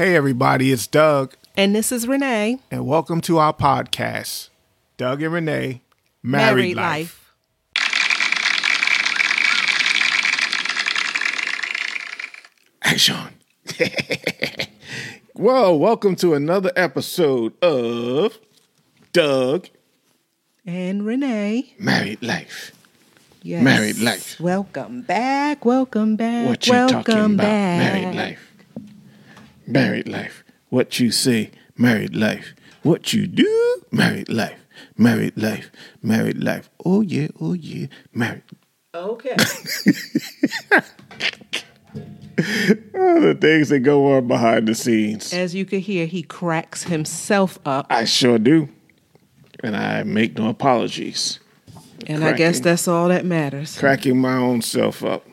Hey, everybody, it's Doug, And this is Renee. and welcome to our podcast, Doug and Renee Married, Life. Action. Whoa, welcome to another episode of Doug And Renee. Married Life. Yes. Married life. Welcome back. Welcome back. What you welcome talking about? back. Married life. Married life. What you say? Married life. What you do? Married life. Married life. Married life. Oh yeah. Oh yeah. Married. Okay. Oh, the things that go on behind the scenes. As you can hear, he cracks himself up. I sure do, and I make no apologies. And I guess that's all that matters. Cracking my own self up.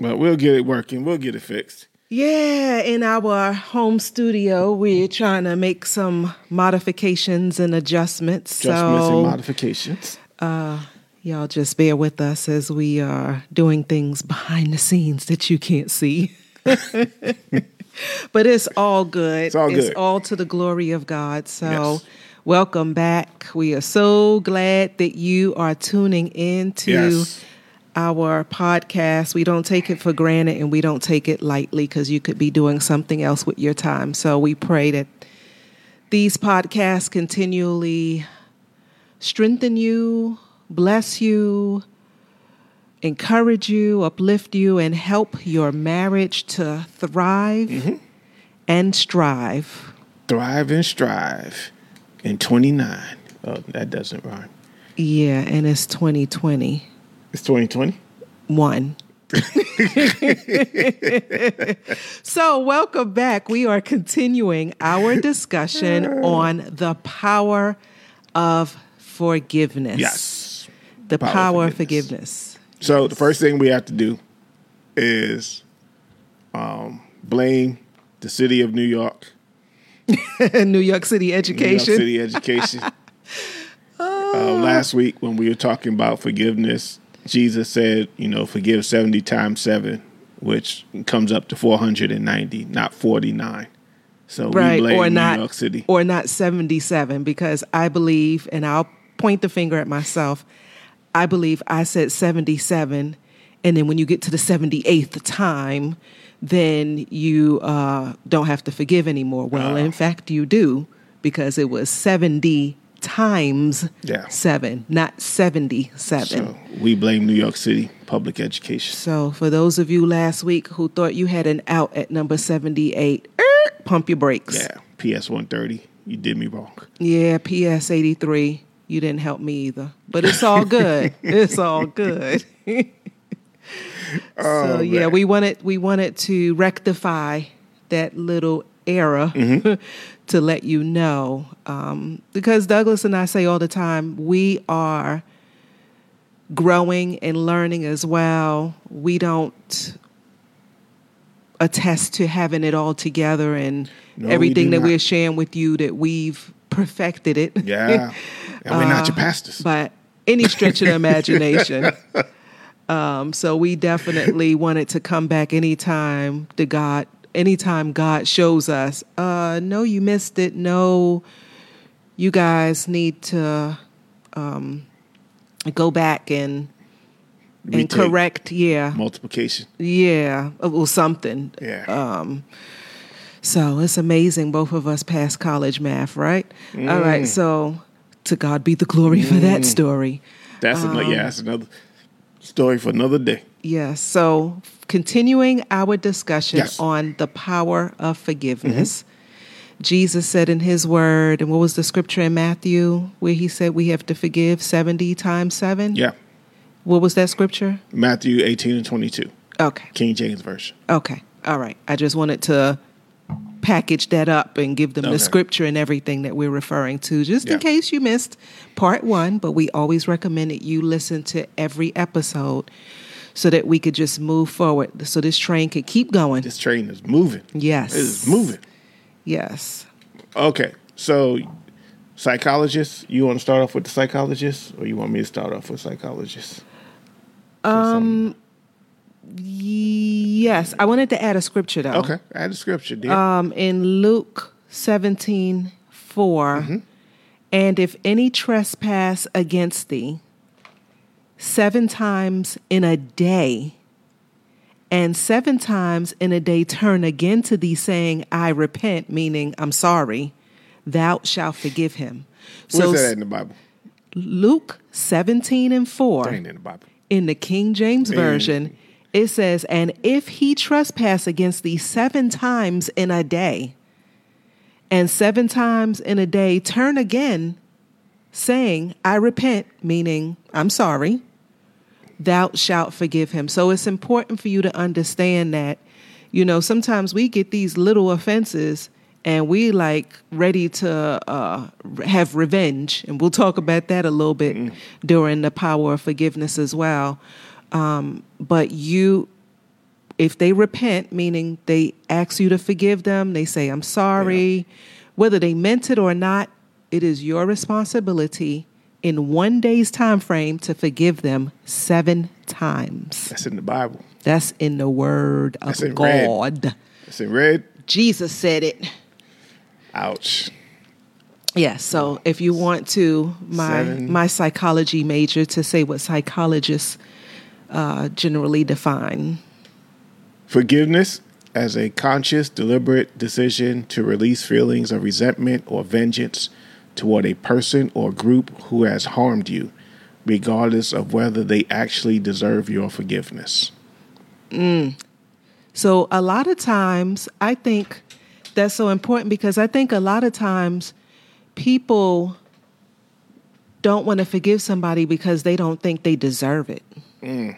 But we'll get it working. We'll get it fixed. Yeah, in our home studio, we're trying to make some modifications and adjustments. Adjustments so and modifications. Uh, y'all just bear with us as we are doing things behind the scenes that you can't see. but it's all good. It's all good. It's all to the glory of God. So, Yes. welcome back. We are so glad that you are tuning in to Yes. Our podcast. We don't take it for granted and we don't take it lightly because you could be doing something else with your time. So, we pray that these podcasts continually strengthen you, bless you, encourage you, uplift you, and help your marriage to thrive mm-hmm. and strive. Thrive and strive. In 29. Oh, that doesn't rhyme. Yeah, and it's 2021. It's 2020. so, welcome back. We are continuing our discussion on the power of forgiveness. Yes. The Power of power, of forgiveness. forgiveness. So the first thing we have to do is um, blame the city of New York, New York City New York education. City education. uh, last week when we were talking about forgiveness, Jesus said, you know, forgive seventy times seven, which comes up to four hundred and ninety, not forty nine. So we right blame or New not York City. or not 77 because i believe and i'll point the finger at myself i believe i said 77 and then when you get to the 78th time then you uh, don't have to forgive anymore well in fact you do because it was 70 times Yeah. 7 not 77 so we blame New York City public education. so for those of you last week who thought you had an out at number 78 er, pump your brakes Yeah, PS one thirty. You did me wrong. Yeah, PS 83. You didn't help me either. But it's all good. it's all good. so yeah, we wanted we wanted to rectify that little error to let you know. Um, because Douglas and I say all the time, we are growing and learning as well. We don't attest to having it all together and No, everything do that not. we're sharing with you that we've perfected it. Yeah, and we're not your Uh, pastors. by any stretch of the imagination. Um, so we definitely wanted to come back anytime the God, anytime God shows us, uh, no, you missed it. No, you guys need to um, go back and and Retake correct. Yeah, multiplication. yeah, or something. Yeah. Uh, So it's amazing. Both of us passed college math, right? All right. So to God be the glory for that story. That's another. Yeah, that's another story for another day. Yes. So continuing our discussion Yes. on the power of forgiveness. Mm-hmm. Jesus said in his word, and what was the scripture in Matthew where he said we have to forgive 70 times 7? Yeah, What was that scripture? Matthew eighteen and twenty two, Okay. King James version. Okay. All right. I just wanted to package that up and give them Okay. the scripture and everything that we're referring to, just in case you missed part one. But we always recommend that you listen to every episode so that we could just move forward, so this train could keep going. This train is moving. Yes. It is moving. Yes. Okay, so psychologist. You want to start off with the psychologist, or you want me to start off with psychologist? Yes, I wanted to add a scripture though. Okay, add a scripture, dear. Um, in Luke 17 4, and if any trespass against thee seven times in a day, and seven times in a day turn again to thee, saying, I repent, meaning I'm sorry, thou shalt forgive him. Where's that in the Bible? Luke 17 and 4 That ain't in the Bible. in the King James. Version, it says, And if he trespass against thee seven times in a day, and seven times in a day turn again, saying, I repent, meaning I'm sorry, thou shalt forgive him. So it's important for you to understand that, you know, sometimes we get these little offenses and we like ready to uh, have revenge. And we'll talk about that a little bit during the power of forgiveness as well. Um, but you, if they repent, meaning they ask you to forgive them, they say, I'm sorry, whether they meant it or not, it is your responsibility in one day's time frame to forgive them seven times. That's in the Bible. That's in the word of That's in red. God. It's in red. Jesus said it. Ouch. Yes. So if you want to, my Seven. my psychology major to say what psychologists uh, generally define. Forgiveness as a conscious, deliberate decision to release feelings of resentment or vengeance toward a person or group who has harmed you, regardless of whether they actually deserve your forgiveness. Mm. So a lot of times, I think that's so important because I think a lot of times people don't want to forgive somebody because they don't think they deserve it. Mm.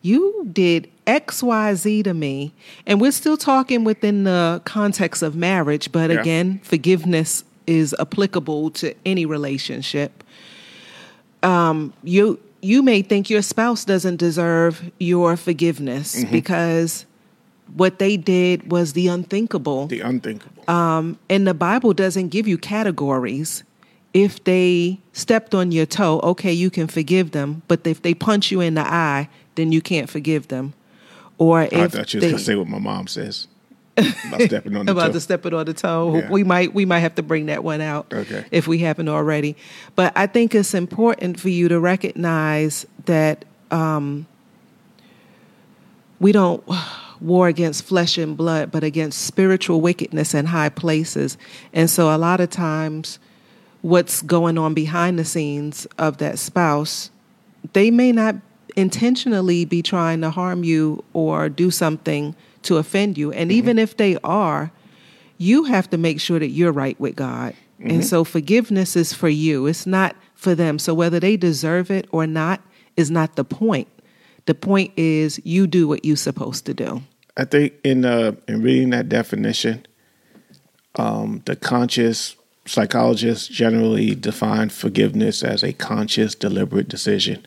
You did X, Y, Z to me, and we're still talking within the context of marriage, but Yeah. again, forgiveness is applicable to any relationship. Um, you you may think your spouse doesn't deserve your forgiveness because what they did was the unthinkable. The unthinkable. Um, and the Bible doesn't give you categories. If they stepped on your toe, okay, you can forgive them. But if they punch you in the eye, then you can't forgive them. Or I if thought you was they, gonna say what my mom says about stepping on the about toe. to step it on the toe. Yeah. We might we might have to bring that one out Okay. if we haven't already. But I think it's important for you to recognize that um, we don't war against flesh and blood, but against spiritual wickedness in high places. And so a lot of times what's going on behind the scenes of that spouse, they may not intentionally be trying to harm you or do something to offend you. And even if they are, you have to make sure that you're right with God. And so forgiveness is for you, it's not for them. So whether they deserve it or not is not the point. The point is you do what you're supposed to do. I think in uh, in reading that definition, um, the conscious psychologists generally define forgiveness as a conscious, deliberate decision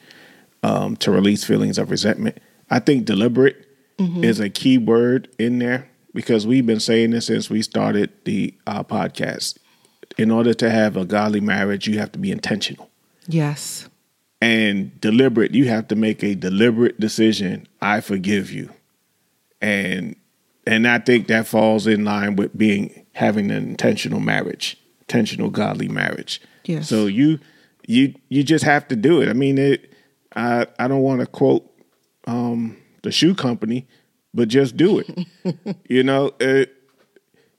um, to release feelings of resentment. I think deliberate is a key word in there because we've been saying this since we started the uh, podcast. In order to have a godly marriage, you have to be intentional Yes. and deliberate. You have to make a deliberate decision. I forgive you, and and I think that falls in line with being having an intentional marriage, intentional godly marriage. Yes. So you you you just have to do it. I mean, it. I I don't want to quote um, the shoe company, but just do it. you know, it,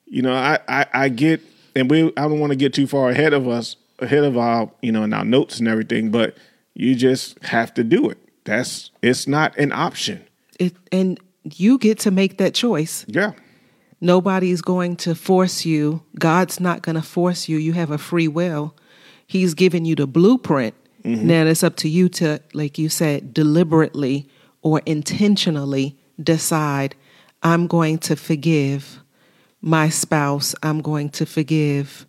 you know, I, I I get, and we I don't want to get too far ahead of us, ahead of our you know in our notes and everything, but you just have to do it. That's it's not an option. It, and you get to make that choice. Yeah, Nobody's going to force you. God's not going to force you. You have a free will. He's given you the blueprint. Mm-hmm. Now it's up to you to, like you said, deliberately or intentionally decide I'm going to forgive my spouse. I'm going to forgive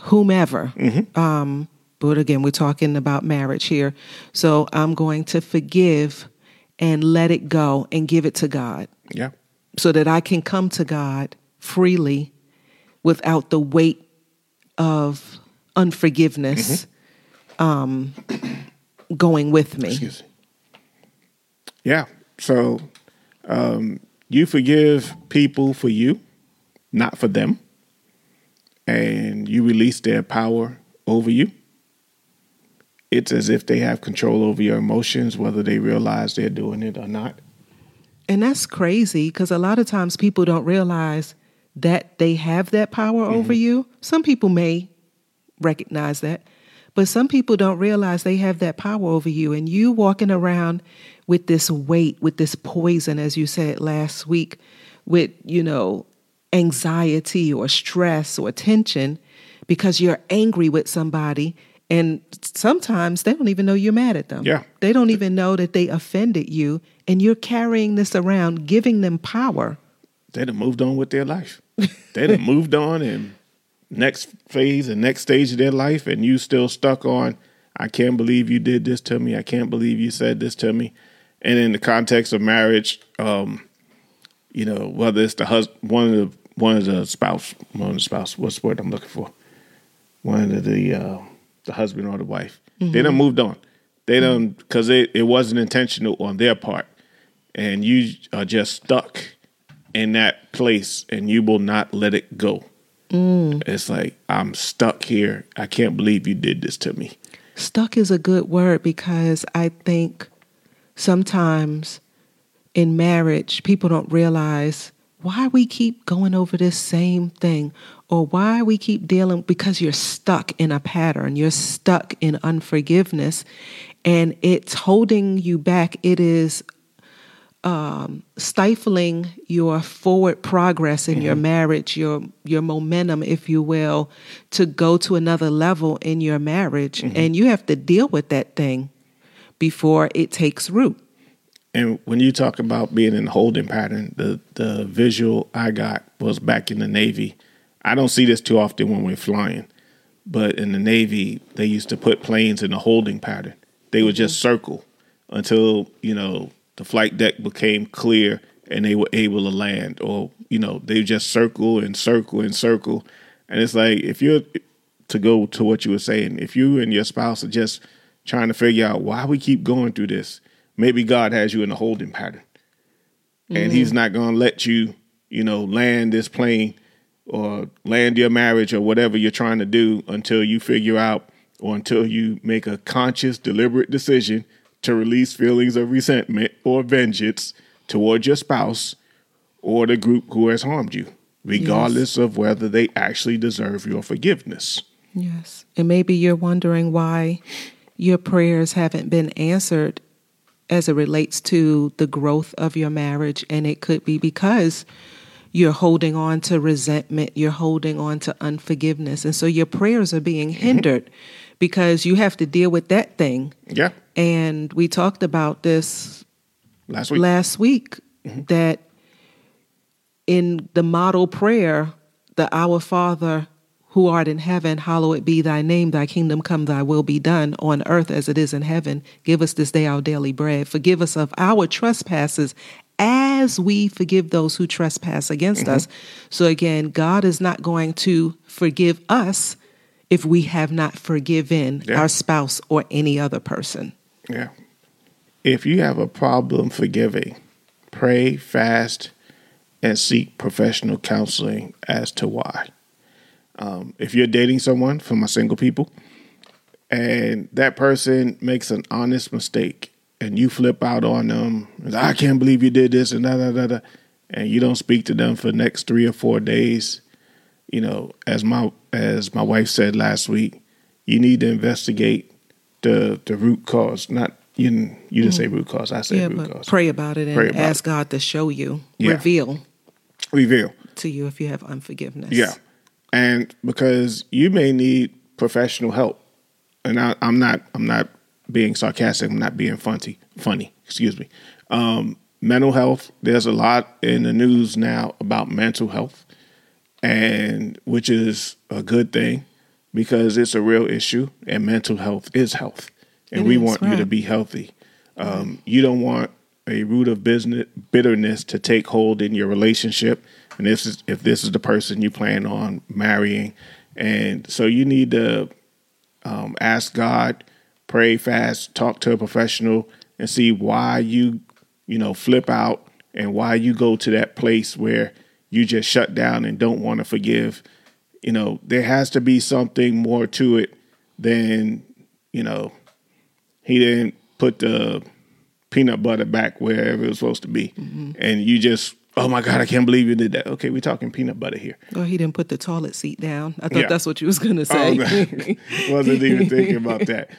whomever. Um, but again, we're talking about marriage here. So I'm going to forgive and let it go and give it to God yeah, so that I can come to God freely without the weight of unforgiveness um, going with me. excuse me. Yeah, So um, you forgive people for you, not for them, and you release their power over you. It's as if they have control over your emotions, whether they realize they're doing it or not. And that's crazy because a lot of times people don't realize that they have that power mm-hmm. over you. Some people may recognize that, but some people don't realize they have that power over you. And you walking around with this weight, with this poison, as you said last week, with, you know, anxiety or stress or tension because you're angry with somebody. And sometimes they don't even know you're mad at them. Yeah. They don't even know that they offended you. And you're carrying this around, giving them power. They'd have moved on with their life. They'd have moved on and next phase and next stage of their life, and you still stuck on, I can't believe you did this to me. I can't believe you said this to me. And in the context of marriage, um, you know, whether it's the husband, one of the one of the spouse, one of the spouse, what's the word I'm looking for? One of the uh, the husband or the wife. Mm-hmm. They done moved on. They done because it, it wasn't intentional on their part, and you are just stuck in that place, and you will not let it go. Mm. It's like, I'm stuck here. I can't believe you did this to me. Stuck is a good word because I think sometimes in marriage, people don't realize why we keep going over this same thing or why we keep dealing because you're stuck in a pattern, you're stuck in unforgiveness, and it's holding you back. It is um, stifling your forward progress in mm-hmm. your marriage, your your momentum, if you will, to go to another level in your marriage, mm-hmm. and you have to deal with that thing before it takes root. And when you talk about being in a holding pattern, the the visual I got was back in the Navy. I don't see this too often when we're flying, but in the Navy, they used to put planes in a holding pattern. They would mm-hmm. just circle until you know the flight deck became clear and they were able to land or you know they just circle and circle and circle and it's like if you're to go to what you were saying if you and your spouse are just trying to figure out why we keep going through this maybe god has you in a holding pattern and mm-hmm. he's not going to let you you know land this plane or land your marriage or whatever you're trying to do until you figure out or until you make a conscious deliberate decision to release feelings of resentment or vengeance toward your spouse or the group who has harmed you, regardless yes. of whether they actually deserve your forgiveness. Yes. And maybe you're wondering why your prayers haven't been answered as it relates to the growth of your marriage. And it could be because you're holding on to resentment, you're holding on to unforgiveness. And so your prayers are being mm-hmm. hindered because you have to deal with that thing. Yeah. And we talked about this last week. Last week mm-hmm. that in the model prayer, the Our Father who art in heaven, hallowed be thy name, thy kingdom come, thy will be done on earth as it is in heaven. Give us this day our daily bread. Forgive us of our trespasses as we forgive those who trespass against mm-hmm. us. So again, God is not going to forgive us if we have not forgiven yeah. our spouse or any other person. Yeah. If you have a problem forgiving, pray, fast, and seek professional counseling as to why. Um, if you're dating someone, for my single people, and that person makes an honest mistake and you flip out on them, I can't believe you did this and da da da da, and you don't speak to them for the next three or four days, you know, as my as my wife said last week, you need to investigate the the root cause. Not you. You didn't mm-hmm. say root cause. I said yeah, root cause. Pray about it and about ask it. God to show you, yeah. reveal, reveal to you if you have unforgiveness. Yeah, and because you may need professional help, and I, am not. I'm not being sarcastic. I'm not being funny. Funny. Excuse me. Um, mental health. There's a lot in the news now about mental health and which is a good thing because it's a real issue and mental health is health and it we want right. you to be healthy um, you don't want a root of business bitterness to take hold in your relationship and this is if this is the person you plan on marrying and so you need to um, ask god pray fast talk to a professional and see why you you know, flip out and why you go to that place where you just shut down and don't want to forgive. You know, there has to be something more to it than, you know, he didn't put the peanut butter back wherever it was supposed to be. Mm-hmm. And you just, oh my God, I can't believe you did that. Okay, we're talking peanut butter here. Oh, he didn't put the toilet seat down. I thought yeah. that's what you was going to say. Oh, Wasn't even thinking about that.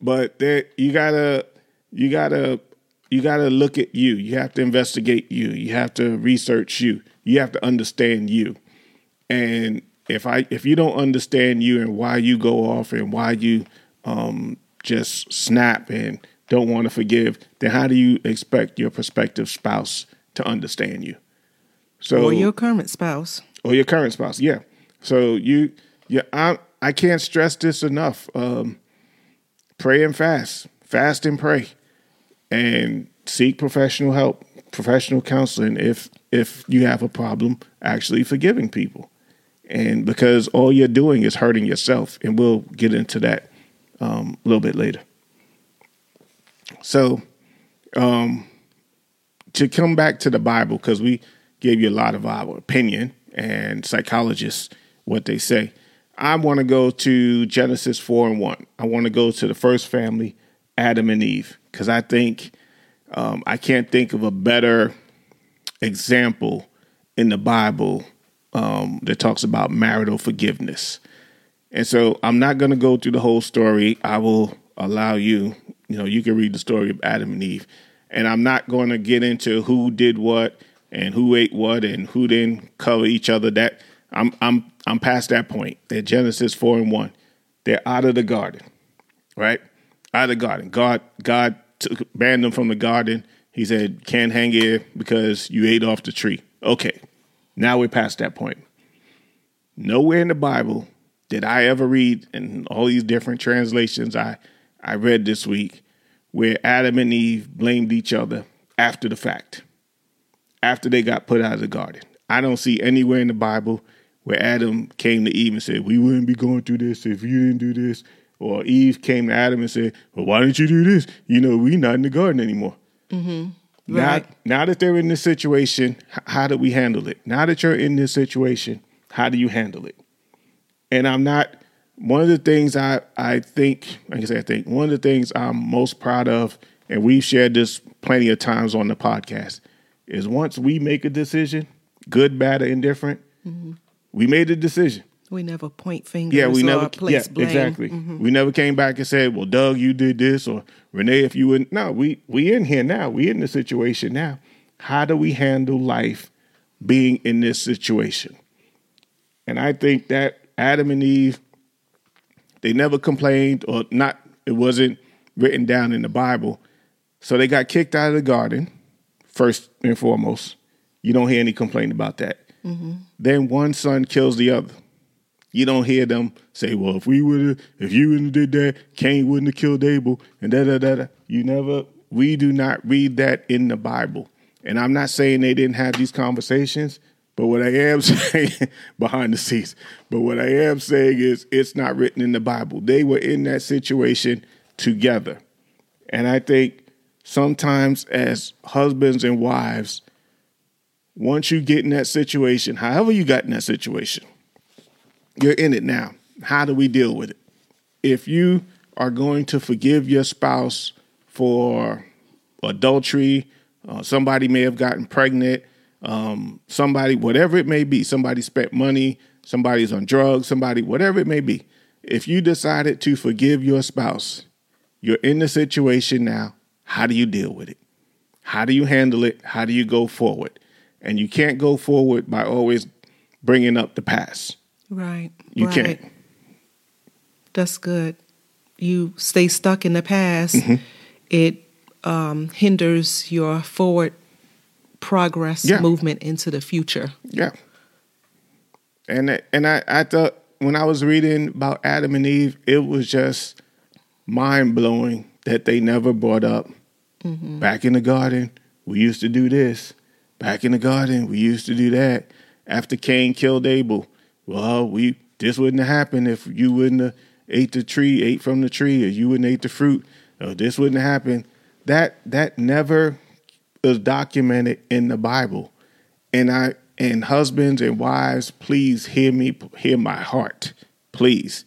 But there, you gotta, you gotta, you gotta look at you. You have to investigate you. You have to research you. You have to understand you. And if I, if you don't understand you and why you go off and why you um, just snap and don't want to forgive, then how do you expect your prospective spouse to understand you? So, or your current spouse, or your current spouse, yeah. So you, yeah, I, I can't stress this enough. Um, pray and fast, fast and pray, and seek professional help, professional counseling if if you have a problem actually forgiving people, and because all you're doing is hurting yourself, and we'll get into that um, a little bit later. So, um, to come back to the Bible, because we gave you a lot of our opinion and psychologists what they say. I want to go to Genesis 4 and 1. I want to go to the first family, Adam and Eve, because I think um, I can't think of a better example in the Bible um, that talks about marital forgiveness. And so I'm not going to go through the whole story. I will allow you, you know, you can read the story of Adam and Eve. And I'm not going to get into who did what and who ate what and who didn't cover each other. That I'm I'm I'm past that point. At Genesis four and one, they're out of the garden, right? Out of the garden. God God took, banned them from the garden. He said, "Can't hang here because you ate off the tree." Okay, now we're past that point. Nowhere in the Bible did I ever read in all these different translations I I read this week where Adam and Eve blamed each other after the fact, after they got put out of the garden. I don't see anywhere in the Bible where Adam came to Eve and said, We wouldn't be going through this if you didn't do this. Or Eve came to Adam and said, Well, why didn't you do this? You know, we're not in the garden anymore. Mm-hmm. Right. Now, now that they're in this situation, how do we handle it? Now that you're in this situation, how do you handle it? And I'm not one of the things I, I think, like I say, I think one of the things I'm most proud of, and we've shared this plenty of times on the podcast, is once we make a decision, good, bad, or indifferent, mm-hmm. we made a decision. We never point fingers. Yeah, we never. yeah, blame. exactly. Mm-hmm. We never came back and said, "Well, Doug, you did this," or Renee, if you wouldn't. No, we we in here now. We in the situation now. How do we handle life being in this situation? And I think that Adam and Eve they never complained, or not, it wasn't written down in the Bible. So they got kicked out of the garden, first and foremost. You don't hear any complaint about that. Mm-hmm. Then one son kills the other. You don't hear them say, "Well, if we would have, if you wouldn't have did that, Cain wouldn't have killed Abel," and da da da da. You never. We do not read that in the Bible. And I'm not saying they didn't have these conversations, but what I am saying behind the scenes, but what I am saying is it's not written in the Bible. They were in that situation together. And I think sometimes as husbands and wives, once you get in that situation, however you got in that situation, you're in it now. How do we deal with it? If you are going to forgive your spouse for adultery, uh, somebody may have gotten pregnant, um, somebody, whatever it may be, somebody spent money, somebody's on drugs, somebody, whatever it may be. If you decided to forgive your spouse, you're in the situation now. How do you deal with it? How do you handle it? How do you go forward? And you can't go forward by always bringing up the past. Right. You right. can't. That's good. You stay stuck in the past. Mm-hmm. It um, hinders your forward progress yeah. movement into the future. Yeah. And and I, I thought when I was reading about Adam and Eve, it was just mind blowing that they never brought up mm-hmm. back in the garden, we used to do this. Back in the garden, we used to do that. After Cain killed Abel, well, we this wouldn't have happened if you wouldn't have ate the tree, ate from the tree, or you wouldn't have ate the fruit. Or this wouldn't have happened. That that never is documented in the Bible. And I and husbands and wives, please hear me, hear my heart. Please.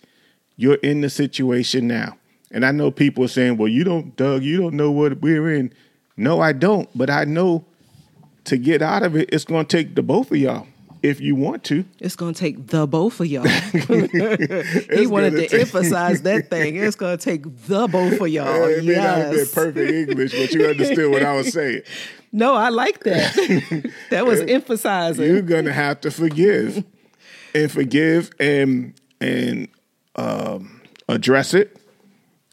You're in the situation now. And I know people are saying, well, you don't, Doug, you don't know what we're in. No, I don't. But I know to get out of it, it's going to take the both of y'all if you want to. It's going to take the both of y'all. he wanted to take... emphasize that thing. It's going to take the both of y'all. It may yes. not have been perfect English, but you understood what I was saying. No, I like that. that was emphasizing. You're going to have to forgive and forgive and and um, address it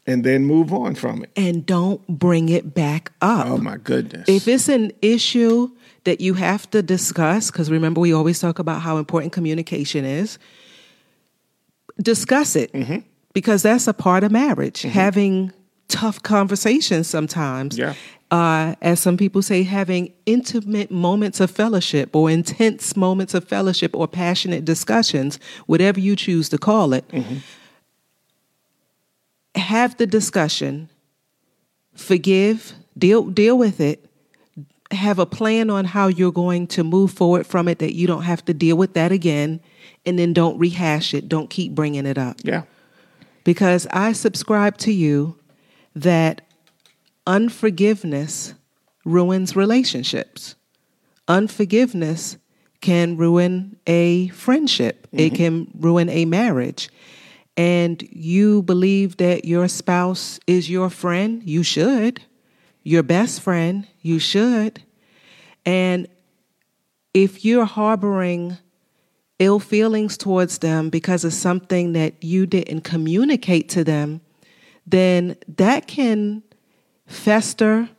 and then move on from it. And don't bring it back up. Oh my goodness. If it's an issue that you have to discuss, because remember, we always talk about how important communication is, discuss it mm-hmm. because that's a part of marriage. Mm-hmm. Having tough conversations sometimes. Yeah. Uh, as some people say, having intimate moments of fellowship or intense moments of fellowship or passionate discussions, whatever you choose to call it. Mm-hmm. Have the discussion, forgive, deal deal with it, have a plan on how you're going to move forward from it that you don't have to deal with that again and then don't rehash it. Don't keep bringing it up. Yeah. Because i subscribe to you that unforgiveness ruins relationships. Unforgiveness can ruin a friendship. Mm-hmm. it can ruin a marriage. And you believe that your spouse is your friend you should your best friend, you should. And if you're harboring ill feelings towards them because of something that you didn't communicate to them, then that can fester,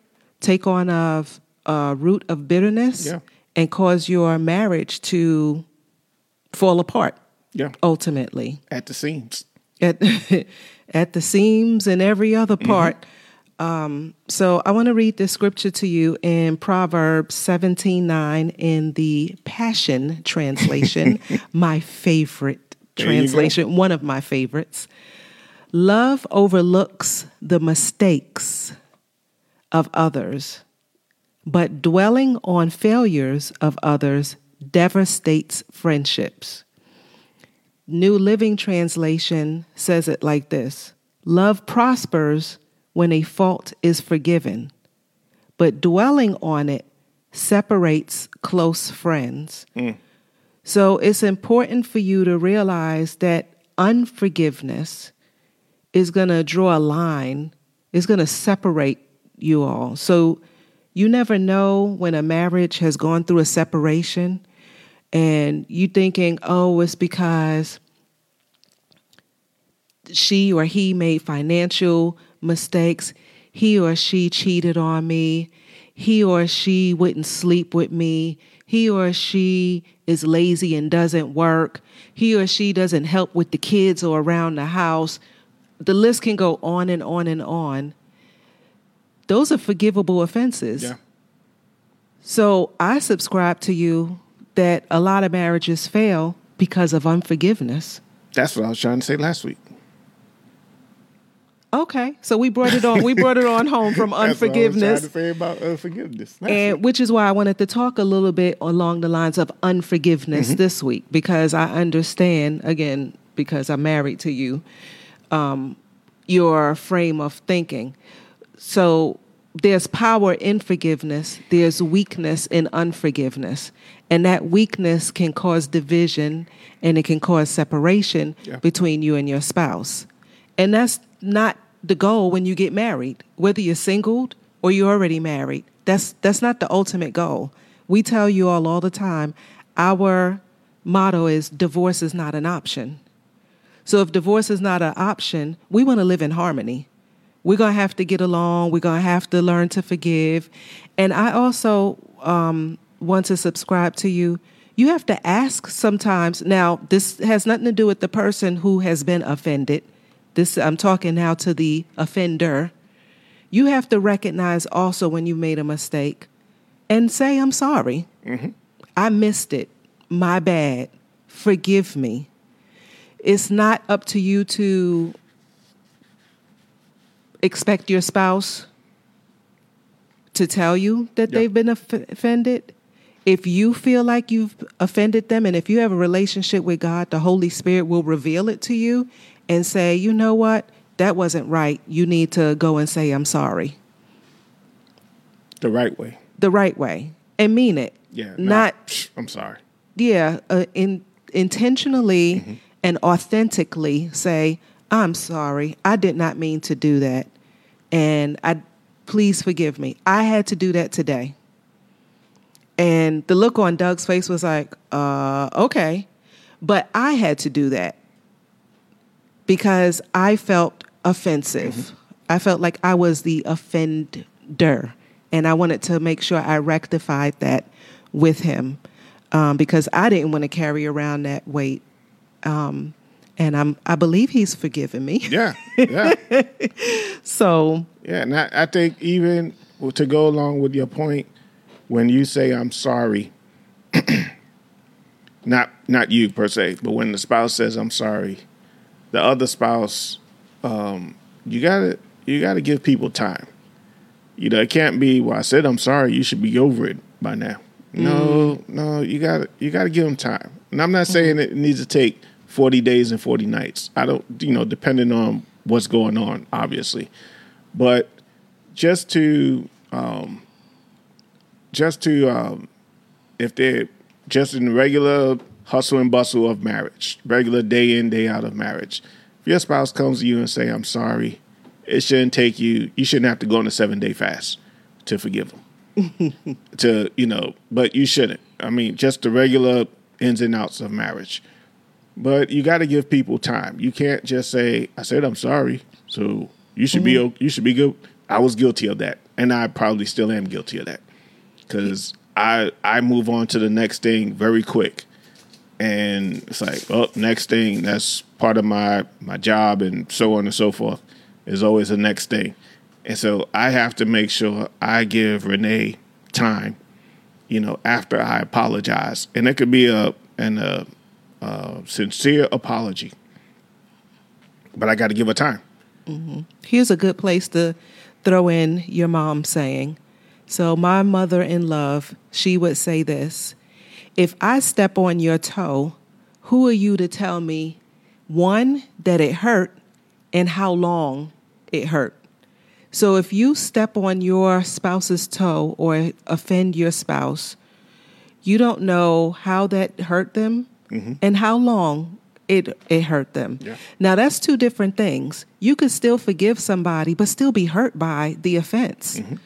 take on a, a root of bitterness, yeah. and cause your marriage to fall apart. Yeah. Ultimately. At the seams. At at the seams and every other part. Mm-hmm. Um, so I want to read this scripture to you in Proverbs 17 9 in the Passion Translation, my favorite translation, one of my favorites. Love overlooks the mistakes of others, but dwelling on failures of others devastates friendships. New Living Translation says it like this Love prospers when a fault is forgiven, but dwelling on it separates close friends. Mm. So it's important for you to realize that unforgiveness is going to draw a line, is going to separate you all. So you never know when a marriage has gone through a separation and you thinking, oh, it's because she or he made financial mistakes. He or she cheated on me. He or she wouldn't sleep with me. He or she is lazy and doesn't work. He or she doesn't help with the kids or around the house. The list can go on and on and on. Those are forgivable offenses. Yeah. So I subscribe to you that a lot of marriages fail because of unforgiveness. That's what I was trying to say last week. Okay, so we brought it on. We brought it on home from unforgiveness. to say about unforgiveness, and which is why I wanted to talk a little bit along the lines of unforgiveness mm-hmm. this week because I understand again because I'm married to you, um, your frame of thinking. So there's power in forgiveness. There's weakness in unforgiveness, and that weakness can cause division and it can cause separation yeah. between you and your spouse. And that's not the goal when you get married, whether you're singled or you're already married. That's that's not the ultimate goal. We tell you all all the time, our motto is divorce is not an option. So if divorce is not an option, we want to live in harmony. We're going to have to get along. We're going to have to learn to forgive. And I also um, want to subscribe to you. You have to ask sometimes. Now, this has nothing to do with the person who has been offended this I'm talking now to the offender. You have to recognize also when you made a mistake and say, I'm sorry. Mm-hmm. I missed it. My bad. Forgive me. It's not up to you to expect your spouse to tell you that Yeah. they've been off- offended. If you feel like you've offended them, and if you have a relationship with God, the Holy Spirit will reveal it to you and say, you know what, that wasn't right. You need to go and say, I'm sorry, The right way. the right way, and mean it. Yeah. Not, "Psh, I'm sorry. yeah, uh, in, intentionally Mm-hmm. and authentically say, I'm sorry. I did not mean to do that. And I please forgive me. I had to do that today. And the look on Doug's face was like, uh, okay. But I had to do that because I felt offensive. I felt like I was the offender. And I wanted to make sure I rectified that with him um, because I didn't want to carry around that weight. Um, and I'm, I believe he's forgiven me. Yeah. Yeah. So, Yeah, and I, I think even to go along with your point, when you say I'm sorry, not not you per se, but when the spouse says I'm sorry, the other spouse, um, you gotta you gotta give people time. You know, it can't be. Well, I said I'm sorry. You should be over it by now. No, no, you got to you got to give them time. And I'm not saying it needs to take 40 days and 40 nights. I don't, you know, depending on what's going on, obviously, but just to um, just to um, if they're just in regular hustle and bustle of marriage, regular day in day out of marriage. If your spouse comes to you and say, "I'm sorry," it shouldn't take you. You shouldn't have to go on a seven day fast to forgive them. to you know, but you shouldn't. I mean, just the regular ins and outs of marriage. But you got to give people time. You can't just say, "I said I'm sorry," so you should be mm-hmm. you should be good. I was guilty of that, and I probably still am guilty of that because I I move on to the next thing very quick, and it's like, oh, next thing. That's part of my my job, and so on and so forth. Is always the next thing, and so I have to make sure I give Renee time. You know, after I apologize, and it could be a an a, a sincere apology, but I got to give her time. Mm-hmm. here's a good place to throw in your mom saying. So, my mother in love, she would say this If I step on your toe, who are you to tell me, one, that it hurt, and how long it hurt? So, if you step on your spouse's toe or offend your spouse, you don't know how that hurt them mm-hmm. and how long it it hurt them. Yeah. Now that's two different things. You could still forgive somebody but still be hurt by the offense. Mm-hmm.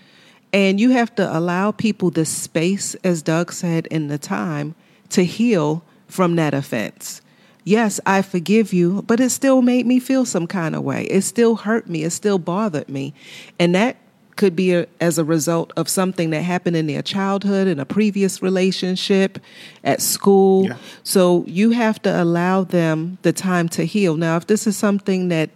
And you have to allow people the space as Doug said in the time to heal from that offense. Yes, I forgive you, but it still made me feel some kind of way. It still hurt me, it still bothered me. And that could be a, as a result of something that happened in their childhood, in a previous relationship, at school. Yeah. So you have to allow them the time to heal. Now, if this is something that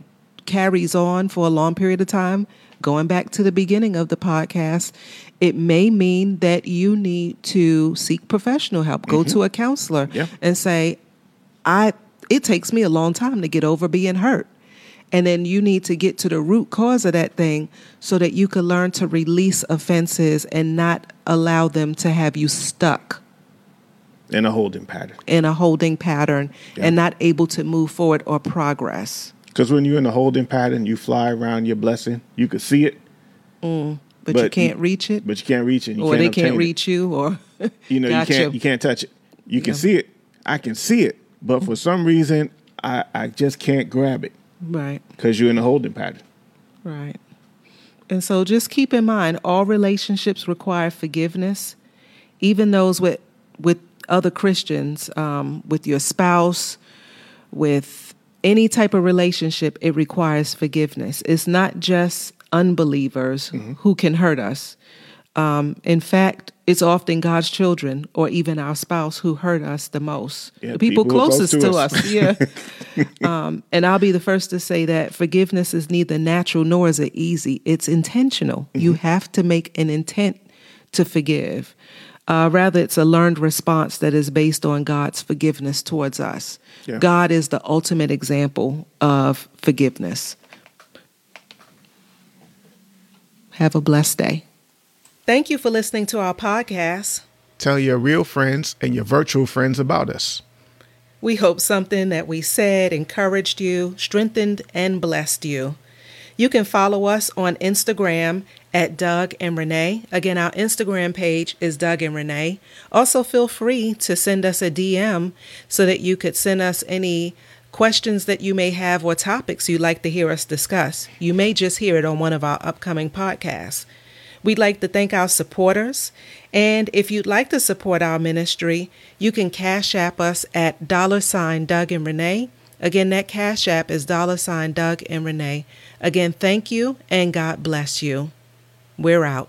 carries on for a long period of time, going back to the beginning of the podcast, it may mean that you need to seek professional help, go mm-hmm. to a counselor Yeah. and say, I it takes me a long time to get over being hurt. And then you need to get to the root cause of that thing so that you can learn to release offenses and not allow them to have you stuck in a holding pattern. in a holding pattern Yeah. and not able to move forward or progress. Because when you're in a holding pattern, you fly around your blessing. You can see it, But, you can't you- reach it, but you can't reach it. You or can't they can't it. reach you, or You know, Gotcha. you can't you can't touch it. You can see it. I can see it, but for some reason, I I just can't grab it right. because you're in a holding pattern. Right. And so just keep in mind all relationships require forgiveness, even those with with other Christians, um, with your spouse, with any type of relationship, it requires forgiveness. It's not just unbelievers who can hurt us. Um, in fact, it's often God's children or even our spouse who hurt us the most. Yeah, the people, people close closest to to us. us. Yeah. um, and I'll be the first to say that forgiveness is neither natural nor is it easy. It's intentional. You Mm-hmm. have to make an intent to forgive. Uh, rather, it's a learned response that is based on God's forgiveness towards us. Yeah. God is the ultimate example of forgiveness. Have a blessed day. Thank you for listening to our podcast. Tell your real friends and your virtual friends about us. We hope something that we said encouraged you, strengthened, and blessed you. You can follow us on Instagram at Doug and Renee. Again, our Instagram page is Doug and Renee. Also, feel free to send us a DM so that you could send us any questions that you may have or topics you'd like to hear us discuss. You may just hear it on one of our upcoming podcasts. We'd like to thank our supporters. And if you'd like to support our ministry, you can cash app us at dollar sign Doug and Renee. Again, that cash app is dollar sign Doug and Renee. Again, thank you and God bless you. We're out.